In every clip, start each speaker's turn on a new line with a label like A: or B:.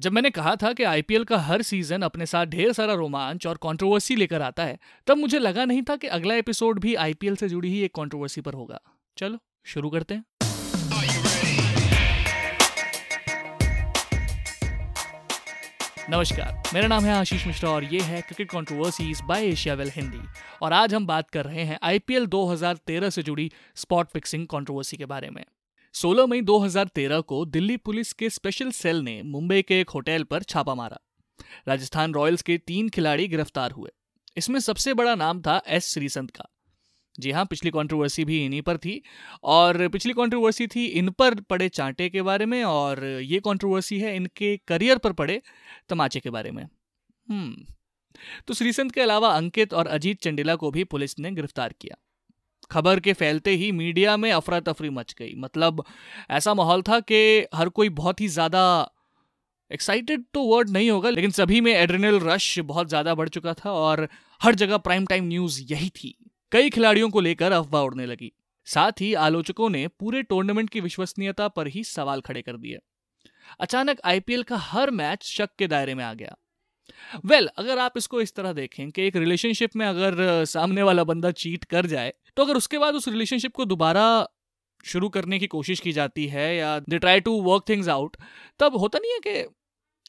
A: जब मैंने कहा था कि आईपीएल का हर सीज़न अपने साथ ढेर सारा रोमांच और कंट्रोवर्सी लेकर आता है, तब मुझे लगा नहीं था कि अगला एपिसोड भी आईपीएल से जुड़ी ही एक कंट्रोवर्सी पर होगा। चलो, शुरू करते हैं। नमस्कार, मेरा नाम है आशीष मिश्रा और ये है cricket controversies by Asiaville Hindi और आज हम बात कर रहे हैं आईपीएल 2013 से जुड़ी स्पॉट फिक्सिंग कंट्रोवर्सी के बारे में। 16 मई 2013 को दिल्ली पुलिस के स्पेशल सेल ने मुंबई के एक होटल पर छापा मारा। राजस्थान रॉयल्स के तीन खिलाड़ी गिरफ़्तार हुए। इसमें सबसे बड़ा नाम था एस श्रीसंत का। जी हाँ पिछली कंट्रोवर्सी भी इन्हीं पर थी और पिछली कंट्रोवर्सी थी इन पर पड़े चांटे के बारे में और ये कंट्रोवर्सी है इनके करियर पर पड़े तमाचे के बारे में। हम्म तो श्रीसंत के अलावा अंकित और अजीत चंडेला को भी पुलिस ने गिरफ़्तार किया। खबर के फैलते ही मीडिया में अफरा तफरी मच गई। मतलब ऐसा माहौल था कि हर कोई बहुत ही ज़्यादा एक्साइटेड तो वर्ड नहीं होगा, लेकिन सभी में एड्रेनल रश बहुत ज़्यादा बढ़ चुका था और हर जगह प्राइम टाइम न्यूज़ यही थी। कई खिलाड़ियों को लेकर अफवाह उड़ने लगी। साथ ही आलोचकों ने पूरे टूर्नामेंट की विश्वसनीयता पर ही सवाल खड़े कर दिए। अचानक आईपीएल का हर मैच शक के दायरे में आ गया। वेल well, अगर आप इसको इस तरह देखें कि एक रिलेशनशिप में अगर सामने वाला बंदा चीट कर जाए तो अगर उसके बाद उस रिलेशनशिप को दोबारा शुरू करने की कोशिश की जाती है या they try to work things out तब होता नहीं है कि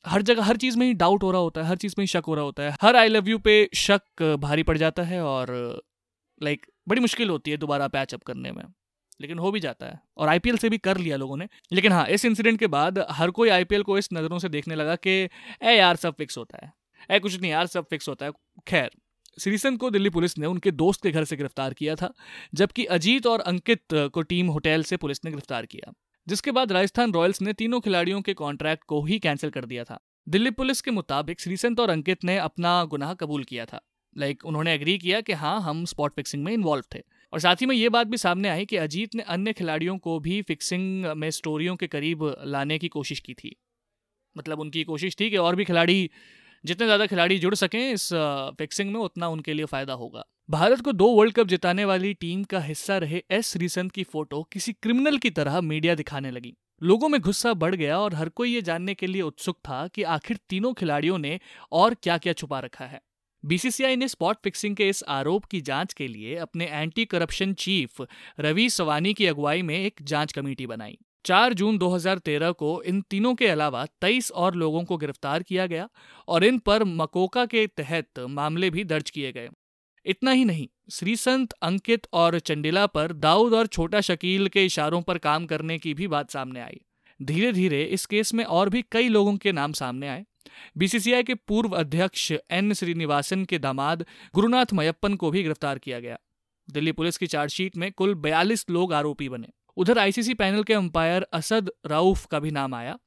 A: हर जगह हर चीज़ में ही डाउट हो रहा होता है हर चीज़ में ही शक हो रहा होता है हर आई लव यू पे शक भारी पड़ जाता है और लाइक like, बड़ी मुश्किल होती है दोबारा पैचअप करने में। लेकिन हो भी जाता है। और आईपीएल से भी कर लिया लोगों ने। लेकिन हाँ इस इंसिडेंट के बाद हर कोई आईपीएल को इस नज़रों से देखने लगा कि ए यार सब फिक्स होता है। ए कुछ नहीं यार सब फिक्स होता है। खैर श्रीसन को दिल्ली पुलिस ने उनके दोस्त के घर से गिरफ़्तार किया था जबकि अजीत और अंकित को टीम होटल से पुलिस ने गिरफ़्तार किया। जिसके बाद राजस्थान रॉयल्स ने तीनों खिलाड़ियों के कॉन्ट्रैक्ट को ही कैंसिल कर दिया था। दिल्ली पुलिस के मुताबिक श्रीसंत और अंकित ने अपना गुनाह कबूल किया था। लाइक like, उन्होंने एग्री किया कि हाँ हम स्पॉट फिक्सिंग में इन्वॉल्व थे। और साथ ही में ये बात भी सामने आई कि अजीत ने अन्य खिलाड़ियों को भी फिक्सिंग में स्टोरियों के करीब लाने की कोशिश की थी। मतलब उनकी कोशिश थी कि और भी खिलाड़ी, जितने ज़्यादा खिलाड़ी जुड़ सकें इस फिक्सिंग में, उतना उनके लिए फ़ायदा होगा। भारत को दो वर्ल्ड कप जिताने वाली टीम का हिस्सा रहे एस रिसंत की फ़ोटो किसी क्रिमिनल की तरह मीडिया दिखाने लगी। लोगों में गुस्सा बढ़ गया और हर कोई ये जानने के लिए उत्सुक था कि आखिर तीनों खिलाड़ियों ने और क्या क्या छुपा रखा है। बीसीसीआई ने स्पॉट फिक्सिंग के इस आरोप की जाँच के लिए अपने anti corruption chief Ravi Savani की अगुवाई में एक जाँच कमेटी बनाई। 4 जून 2013 को इन तीनों के अलावा 23 और लोगों को गिरफ़्तार किया गया और इन पर मकोका के तहत मामले भी दर्ज किए गए। इतना ही नहीं, श्रीसंत, अंकित और चंडिला पर दाऊद और छोटा शकील के इशारों पर काम करने की भी बात सामने आई। धीरे धीरे इस केस में और भी कई लोगों के नाम सामने आए। बीसीसीआई के पूर्व अध्यक्ष एन श्रीनिवासन के दामाद गुरुनाथ मयप्पन को भी गिरफ़्तार किया गया। दिल्ली पुलिस की चार्जशीट में कुल बयालीस लोग आरोपी बने। उधर आईसीसी पैनल के अंपायर असद राउफ का भी नाम आया।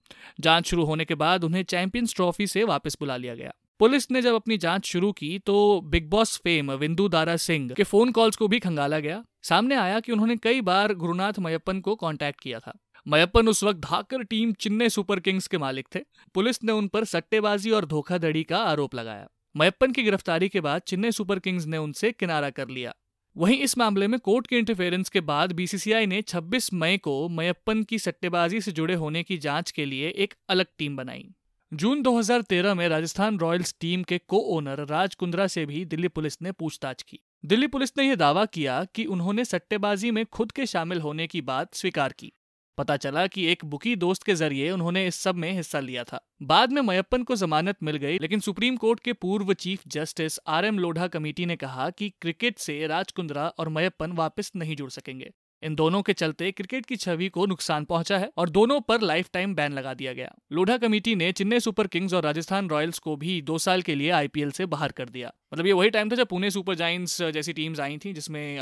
A: जाँच शुरू होने के बाद उन्हें चैंपियंस ट्रॉफी से वापस बुला लिया गया। पुलिस ने जब अपनी जाँच शुरू की तो Bigg Boss fame Vindu Dara Singh के फ़ोन कॉल्स को भी खंगाला गया। सामने आया कि उन्होंने कई बार गुरुनाथ मयप्पन को कांटेक्ट किया था। मयप्पन उस वक्त धाकर टीम चिन्नई सुपर किंग्स के मालिक थे। पुलिस ने उन पर सट्टेबाजी और धोखाधड़ी का आरोप लगाया। मयप्पन की गिरफ्तारी के बाद चिन्नई सुपर किंग्स ने उनसे किनारा कर लिया। वहीं इस मामले में कोर्ट के इंटरफेरेंस के बाद बीसीसीआई ने 26 मई को मयप्पन की सट्टेबाजी से जुड़े होने की जाँच के लिए एक अलग टीम बनाई। जून 2013 में राजस्थान रॉयल्स टीम के को ओनर राज कुंद्रा से भी दिल्ली पुलिस ने पूछताछ की। दिल्ली पुलिस ने यह दावा किया कि उन्होंने सट्टेबाजी में खुद के शामिल होने की बात स्वीकार की। पता चला कि एक बुकी दोस्त के ज़रिए उन्होंने इस सब में हिस्सा लिया था। बाद में मयप्पन को जमानत मिल गई, लेकिन सुप्रीम कोर्ट के पूर्व chief justice R M Lodha committee ने कहा कि क्रिकेट से राजकुंद्रा और मयप्पन वापस नहीं जुड़ सकेंगे। इन दोनों के चलते क्रिकेट की छवि को नुकसान पहुँचा है और दोनों पर लाइफ टाइम बैन लगा दिया गया। लोढ़ा कमेटी ने चेन्नई सुपर किंग्स और राजस्थान रॉयल्स को भी दो साल के लिए आईपीएल से बाहर कर दिया। मतलब ये वही टाइम था जब पुणे सुपर जाइंट्स जैसी टीम्स आई थी जिसमें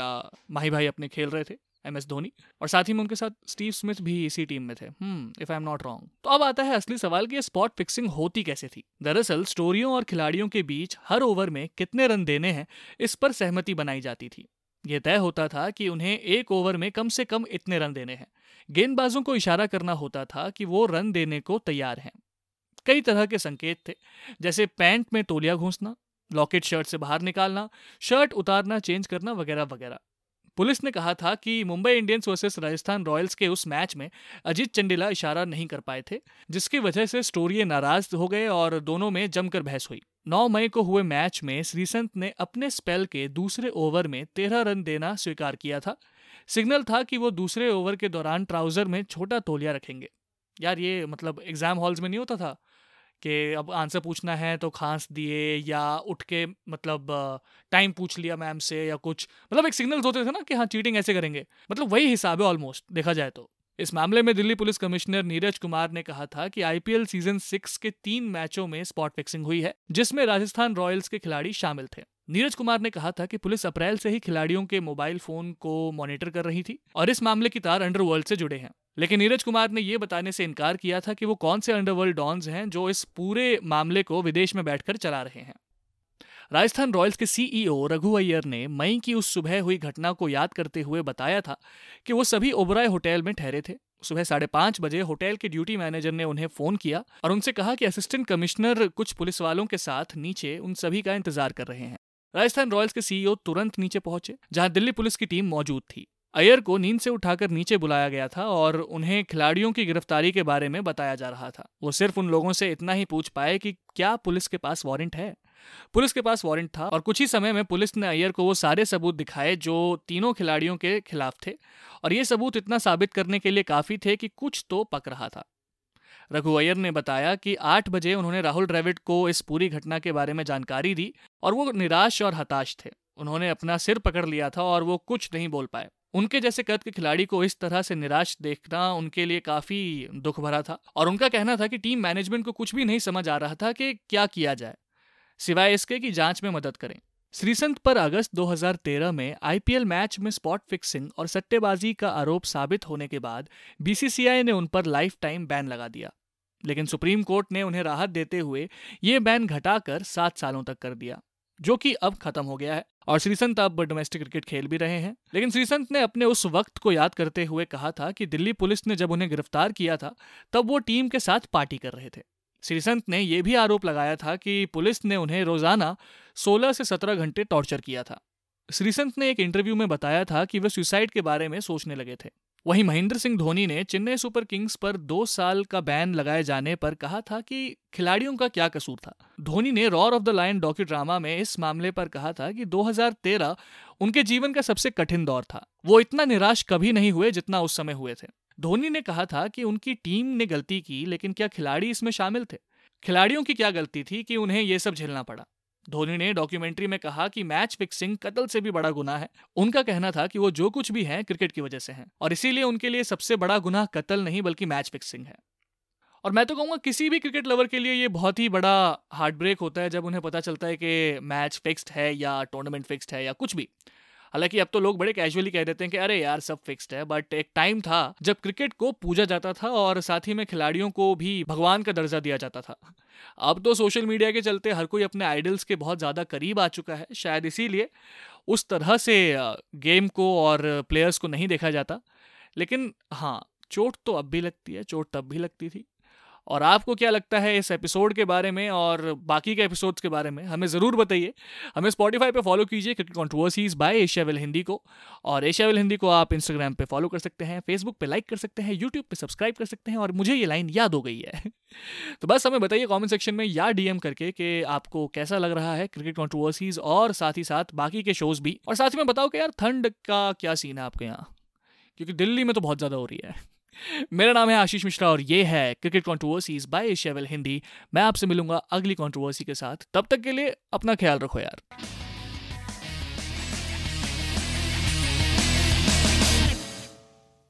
A: माही भाई अपने खेल रहे थे। एम एस धोनी और साथ ही में उनके साथ स्टीव स्मिथ भी इसी टीम में थे। If I am not wrong तो अब आता है असली सवाल कि स्पॉट फिक्सिंग होती कैसे थी? दरअसल स्टोरियों और खिलाड़ियों के बीच हर ओवर में कितने रन देने हैं, इस पर सहमति बनाई जाती थी। यह तय होता था कि उन्हें एक ओवर में कम से कम इतने रन देने हैं। गेंदबाजों को इशारा करना होता था कि वो रन देने को तैयार हैं। कई तरह के संकेत थे, जैसे पैंट में तोलिया घूसना, लॉकेट शर्ट से बाहर निकालना, शर्ट उतारना, चेंज करना, वगैरह वगैरह। पुलिस ने कहा था कि Mumbai Indians versus Rajasthan Royals के उस मैच में अजीत चंडीला इशारा नहीं कर पाए थे, जिसकी वजह से स्टोरी नाराज़ हो गए और दोनों में जमकर बहस हुई। 9 मई को हुए मैच में श्रीसंत ने अपने स्पेल के दूसरे ओवर में तेरह रन देना स्वीकार किया था। सिग्नल था कि वो दूसरे ओवर के दौरान ट्राउज़र में छोटा तोलिया रखेंगे। यार ये मतलब एग्ज़ाम हॉल्स में नहीं होता था? कि अब आंसर पूछना है तो खांस दिए या उठ के मतलब टाइम पूछ लिया मैम से या कुछ। मतलब एक सिग्नल होते थे ना कि हाँ चीटिंग ऐसे करेंगे। मतलब वही हिसाब है ऑलमोस्ट, देखा जाए तो। इस मामले में दिल्ली पुलिस कमिश्नर नीरज कुमार ने कहा था कि आईपीएल सीज़न सिक्स के तीन मैचों में स्पॉट फिक्सिंग हुई है, जिसमें राजस्थान रॉयल्स के खिलाड़ी शामिल थे। नीरज कुमार ने कहा था कि पुलिस अप्रैल से ही खिलाड़ियों के मोबाइल फ़ोन को मॉनिटर कर रही थी और इस मामले की तार अंडरवर्ल्ड से जुड़े हैं। लेकिन नीरज कुमार ने यह बताने से इनकार किया था कि वो कौन से अंडरवर्ल्ड डॉन्स हैं जो इस पूरे मामले को विदेश में बैठकर चला रहे हैं। राजस्थान रॉयल्स के सीईओ रघु अय्यर ने मई की उस सुबह हुई घटना को याद करते हुए बताया था कि वो सभी ओबराय होटल में ठहरे थे। सुबह साढ़े पाँच बजे होटल के ड्यूटी मैनेजर ने उन्हें फ़ोन किया और उनसे कहा कि असिस्टेंट कमिश्नर कुछ पुलिस वालों के साथ नीचे उन सभी का इंतज़ार कर रहे हैं। राजस्थान रॉयल्स के सीईओ तुरंत नीचे पहुँचे, जहाँ दिल्ली पुलिस की टीम मौजूद थी। अयर को नींद से उठाकर नीचे बुलाया गया था और उन्हें खिलाड़ियों की गिरफ्तारी के बारे में बताया जा रहा था। वो सिर्फ़ उन लोगों से इतना ही पूछ पाए कि क्या पुलिस के पास वारंट है। पुलिस के पास वारंट था और कुछ ही समय में पुलिस ने अय्यर को वो सारे सबूत दिखाए जो तीनों खिलाड़ियों के खिलाफ थे। और ये सबूत इतना साबित करने के लिए काफ़ी थे कि कुछ तो पक रहा था। रघु अय्यर ने बताया कि आठ बजे उन्होंने राहुल द्रविड को इस पूरी घटना के बारे में जानकारी दी और वो निराश और हताश थे। उन्होंने अपना सिर पकड़ लिया था और वो कुछ नहीं बोल पाए। उनके जैसे कद के खिलाड़ी को इस तरह से निराश देखना उनके लिए काफ़ी दुख भरा था और उनका कहना था कि टीम मैनेजमेंट को कुछ भी नहीं समझ आ रहा था कि क्या किया जाए। सिवाय इसके कि जाँच में मदद करें। श्रीसंत पर अगस्त 2013 में आईपीएल मैच में स्पॉट फिक्सिंग और सट्टेबाजी का आरोप साबित होने के बाद बीसीसीआई ने उन पर लाइफ टाइम बैन लगा दिया। लेकिन सुप्रीम कोर्ट ने उन्हें राहत देते हुए ये बैन घटाकर सात सालों तक कर दिया, जो कि अब खत्म हो गया है। और श्रीसंत अब डोमेस्टिक क्रिकेट खेल भी रहे हैं। लेकिन श्रीसंत ने अपने उस वक्त को याद करते हुए कहा था कि दिल्ली पुलिस ने जब उन्हें गिरफ़्तार किया था, तब वो टीम के साथ पार्टी कर रहे थे। श्रीसंत ने यह भी आरोप लगाया था कि पुलिस ने उन्हें रोज़ाना 16 से 17 घंटे टॉर्चर किया था। श्रीसंत ने एक इंटरव्यू में बताया था कि वे सुसाइड के बारे में सोचने लगे थे। वहीं महेंद्र सिंह धोनी ने चेन्नई सुपर किंग्स पर दो साल का बैन लगाए जाने पर कहा था कि खिलाड़ियों का क्या कसूर था। धोनी ने roar of the lion docudrama में इस मामले पर कहा था कि 2013 उनके जीवन का सबसे कठिन दौर था। वो इतना निराश कभी नहीं हुए जितना उस समय हुए थे। धोनी ने कहा था कि उनकी टीम ने गलती की, लेकिन क्या खिलाड़ी इसमें शामिल थे? खिलाड़ियों की क्या गलती थी कि उन्हें यह सब झेलना पड़ा? धोनी ने डॉक्यूमेंट्री में कहा कि मैच फिक्सिंग कत्ल से भी बड़ा गुना है। उनका कहना था कि वो जो कुछ भी है क्रिकेट की वजह से है। और इसीलिए उनके लिए सबसे बड़ा गुना कत्ल नहीं, बल्कि मैच फिक्सिंग है। और मैं तो कहूँगा, किसी भी क्रिकेट लवर के लिए ये बहुत ही बड़ा हार्ट ब्रेक होता है जब उन्हें पता चलता है कि मैच फिक्स्ड है या टूर्नामेंट फिक्स्ड है या कुछ भी। हालाँकि अब तो लोग बड़े कैजुअली कह देते हैं कि, अरे यार, सब फिक्स्ड है। बट एक टाइम था जब क्रिकेट को पूजा जाता था और साथ ही में खिलाड़ियों को भी भगवान का दर्जा दिया जाता था। अब तो सोशल मीडिया के चलते हर कोई अपने आइडल्स के बहुत ज़्यादा करीब आ चुका है, शायद इसीलिए उस तरह से गेम को और प्लेयर्स को नहीं देखा जाता। लेकिन हाँ चोट तो अब भी लगती है, चोट तब भी लगती थी और आपको क्या लगता है इस एपिसोड के बारे में और बाकी के एपिसोड्स के बारे में, हमें ज़रूर बताइए। हमें स्पॉटीफाई पे फॉलो कीजिए cricket controversies by Asia Asiaville Hindi को। और एशिया एशियाविल हिंदी को आप इंस्टाग्राम पे फॉलो कर सकते हैं फेसबुक पे लाइक कर सकते हैं यूट्यूब पे सब्सक्राइब कर सकते हैं और मुझे ये लाइन याद हो गई है। तो बस हमें बताइए कॉमेंट सेक्शन में या डीएम करके कि आपको कैसा लग रहा है क्रिकेट कॉन्ट्रोवर्सीज और साथ ही साथ बाकी के शोज़ भी। और साथ ही में बताओ कि यार, ठंड का क्या सीन है आपके यहाँ? क्योंकि दिल्ली में तो बहुत ज़्यादा हो रही है। मेरा नाम है आशीष मिश्रा और ये है cricket controversies by Asiaville Hindi मैं आपसे मिलूँगा अगली कॉन्ट्रोवर्सी के साथ। तब तक के लिए अपना ख्याल रखो यार।